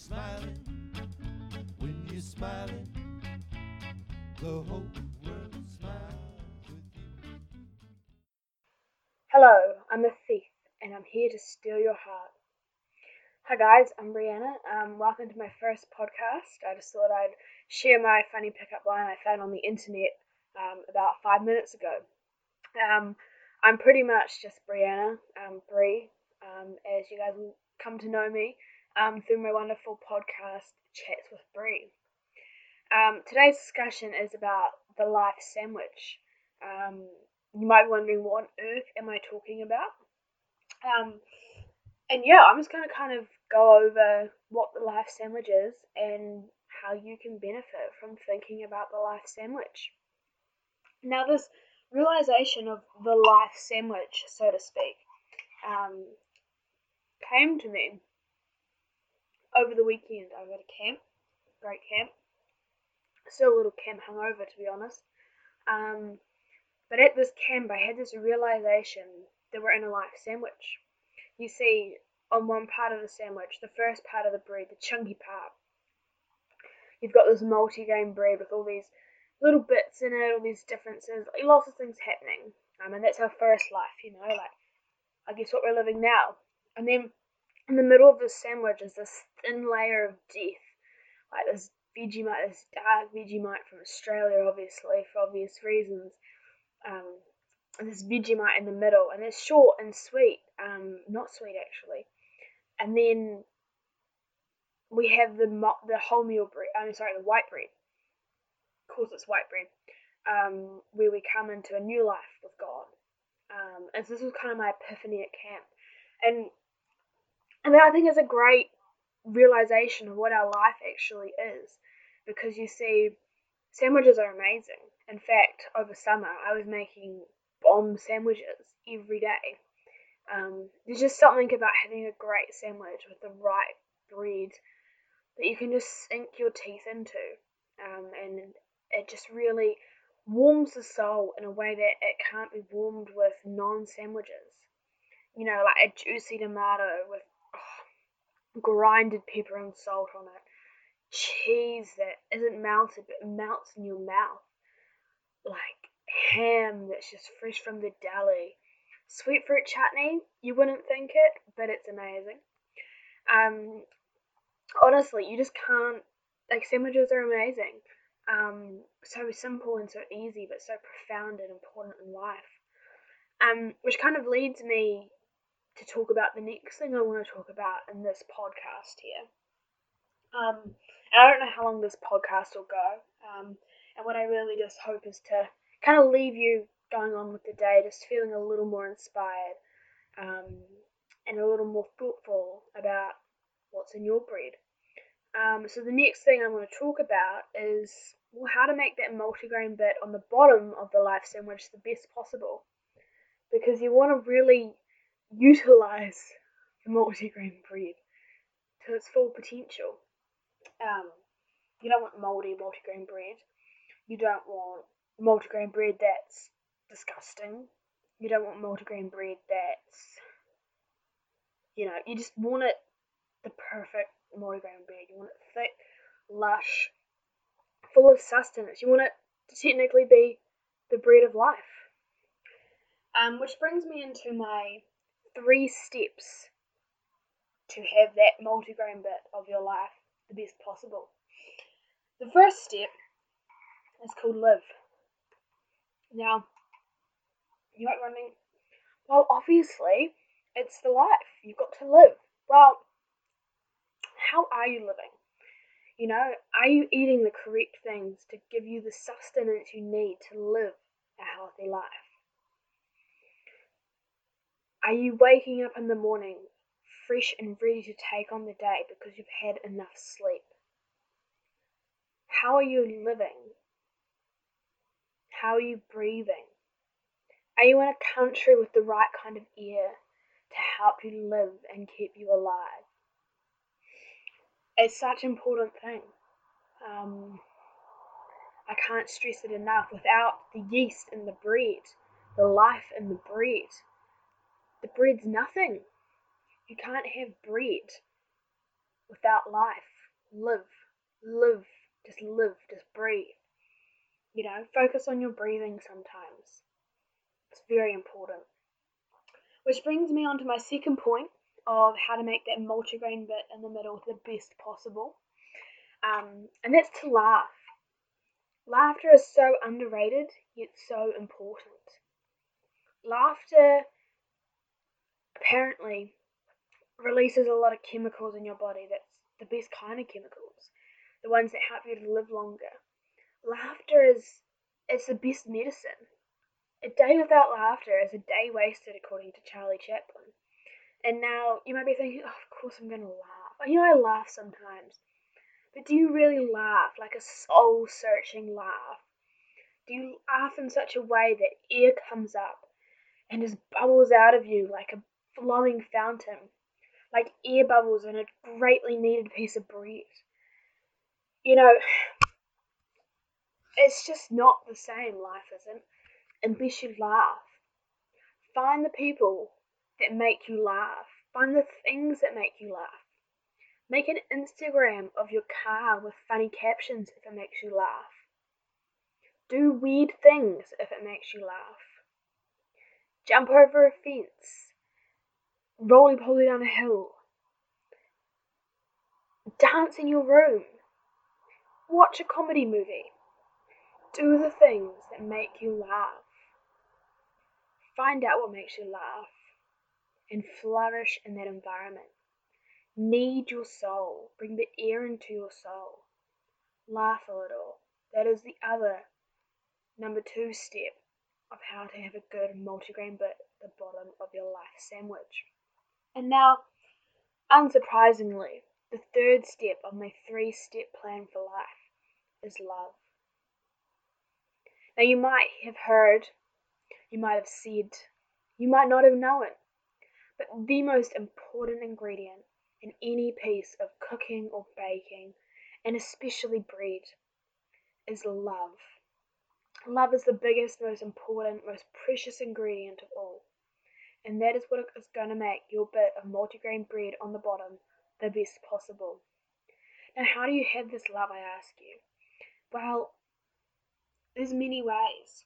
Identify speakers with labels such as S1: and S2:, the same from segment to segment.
S1: smiling, when you're smiling, the whole world smiles with you.
S2: Hello, I'm a thief, and I'm here to steal your heart. Hi guys, I'm Brianna. Um, welcome to my first podcast. I just thought I'd share my funny pickup line I found on the internet um, about five minutes ago. Um, I'm pretty much just Brianna, um, Bri, um, as you guys will come to know me um, through my wonderful podcast, Chats with Bri. Um, today's discussion is about the life sandwich. Um, you might be wondering what on earth am I talking about? Um, and yeah, I'm just going to kind of go over what the life sandwich is and how you can benefit from thinking about the life sandwich. Now, this realization of the life sandwich, so to speak, um, came to me over the weekend. I was at a camp, great camp. Still a little camp hungover, to be honest. Um, but at this camp, I had this realization that we're in a life sandwich. You see, on one part of the sandwich, the first part of the bread, the chunky part, you've got this multi-grain bread with all these little bits in it, all these differences, like lots of things happening. Um, and that's our first life, you know, like I guess what we're living now. And then in the middle of the sandwich is this thin layer of death, like this Vegemite, this dark Vegemite from Australia, obviously for obvious reasons. Um, this Vegemite in the middle, and it's short and sweet, um, not sweet actually. And then we have the mo- the wholemeal bread. I'm sorry, the white bread. Of course, it's white bread. Um, where we come into a new life with God. Um, and so this was kind of my epiphany at camp, and I mean, I think it's a great realization of what our life actually is, because you see, sandwiches are amazing. In fact, over summer, I was making bomb sandwiches every day. Um, there's just something about having a great sandwich with the right bread that you can just sink your teeth into, um, and it just really warms the soul in a way that it can't be warmed with non-sandwiches. You know, like a juicy tomato with grinded pepper and salt on it, cheese that isn't melted but melts in your mouth, like ham that's just fresh from the deli. Sweet fruit chutney, you wouldn't think it, but it's amazing. Um, honestly, you just can't. Like sandwiches are amazing. Um, so simple and so easy, but so profound and important in life. Um, which kind of leads me to talk about the next thing I want to talk about in this podcast here. Um, and I don't know how long this podcast will go. Um, and what I really just hope is to kind of leave you going on with the day, just feeling a little more inspired um, and a little more thoughtful about what's in your bread. Um, so the next thing I want to talk about is well, how to make that multigrain bit on the bottom of the life sandwich the best possible, because you want to really utilize the multigrain bread to its full potential. Um, you don't want moldy multigrain bread. You don't want multigrain bread that's disgusting. You don't want multigrain bread that's, you know, you just want it the perfect multigrain bread. You want it thick, lush, full of sustenance. You want it to technically be the bread of life. Um, which brings me into my three steps to have that multigrain bit of your life the best possible. The first step is called live. Now, you might be wondering, well, obviously, it's the life. You've got to live. Well, how are you living? You know, are you eating the correct things to give you the sustenance you need to live a healthy life? Are you waking up in the morning fresh and ready to take on the day because you've had enough sleep? How are you living? How are you breathing? Are you in a country with the right kind of air to help you live and keep you alive? It's such an important thing. Um, I can't stress it enough. Without the yeast in the bread, the life in the bread, the bread's nothing. You can't have bread without life. Live, live, just live, just breathe. You know, focus on your breathing sometimes. It's very important. Which brings me on to my second point of how to make that multigrain bit in the middle the best possible. Um, and that's to laugh. Laughter is so underrated, yet so important. Laughter apparently releases a lot of chemicals in your body. That's the best kind of chemicals, the ones that help you to live longer. Laughter is it's the best medicine. A day without laughter is a day wasted, according to Charlie Chaplin. And now you might be thinking, oh, of course I'm going to laugh. You know, I laugh sometimes. But do you really laugh like a soul searching laugh? Do you laugh in such a way that air comes up and just bubbles out of you like a flowing fountain, like air bubbles in a greatly needed piece of bread? You know, it's just not the same, life isn't, unless you laugh. Find the people that make you laugh. Find the things that make you laugh. Make an Instagram of your car with funny captions if it makes you laugh. Do weird things if it makes you laugh. Jump over a fence. Roly poly down a hill. Dance in your room. Watch a comedy movie. Do the things that make you laugh. Find out what makes you laugh and flourish in that environment. Knead your soul, bring the air into your soul. Laugh a little. That is the other number two step of how to have a good multigrain bit at the bottom of your life sandwich. And now, unsurprisingly, the third step of my three step plan for life is love. Now, you might have heard, you might have said, you might not have known, but the most important ingredient in any piece of cooking or baking, and especially bread, is love. Love is the biggest, most important, most precious ingredient of all. And that is what is going to make your bit of multigrain bread on the bottom the best possible. Now, how do you have this love, I ask you? Well, there's many ways.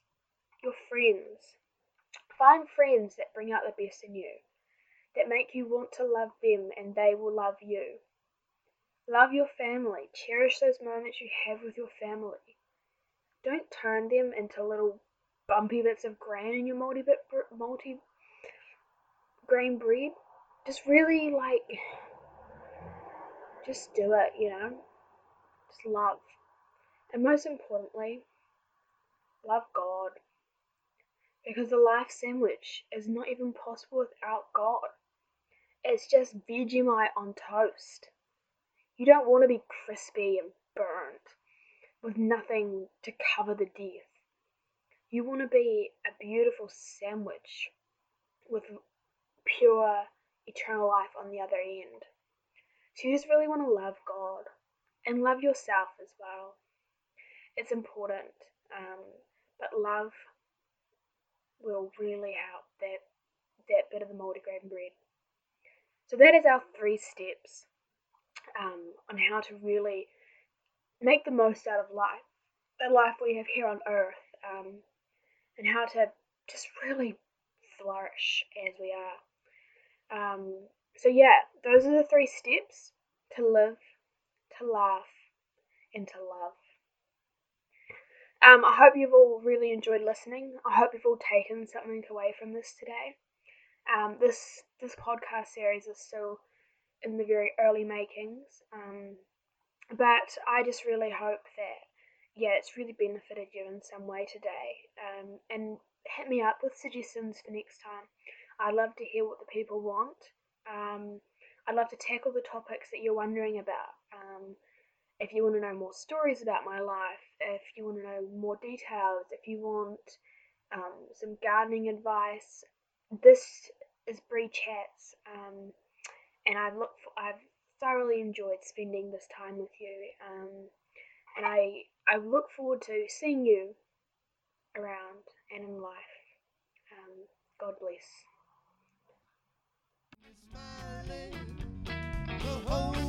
S2: Your friends. Find friends that bring out the best in you that make you want to love them and they will love you. Love your family. Cherish those moments you have with your family. Don't turn them into little bumpy bits of grain in your multi bit multi grain bread. Just really like just do it, you know? Just love. And most importantly, love God. Because the life sandwich is not even possible without God. It's just Vegemite on toast. You don't want to be crispy and burnt with nothing to cover the death. You want to be a beautiful sandwich with pure eternal life on the other end. So you just really want to love God and love yourself as well. It's important, um, but love will really help that that bit of the multigrain bread. So that is our three steps um, on how to really make the most out of life, the life we have here on earth, um, and how to just really flourish as we are. Um, so yeah, those are the three steps to live, to laugh, and to love. Um, I hope you've all really enjoyed listening. I hope you've all taken something away from this today. Um, this this podcast series is still in the very early makings, um, but I just really hope that yeah, it's really benefited you in some way today. Um, and hit me up with suggestions for next time. I'd love to hear what the people want. Um, I'd love to tackle the topics that you're wondering about. Um, if you want to know more stories about my life, if you want to know more details, if you want um, some gardening advice, this is Bri Chats, um, and I've for, I've thoroughly enjoyed spending this time with you, um, and I I look forward to seeing you around and in life. Um, God bless the whole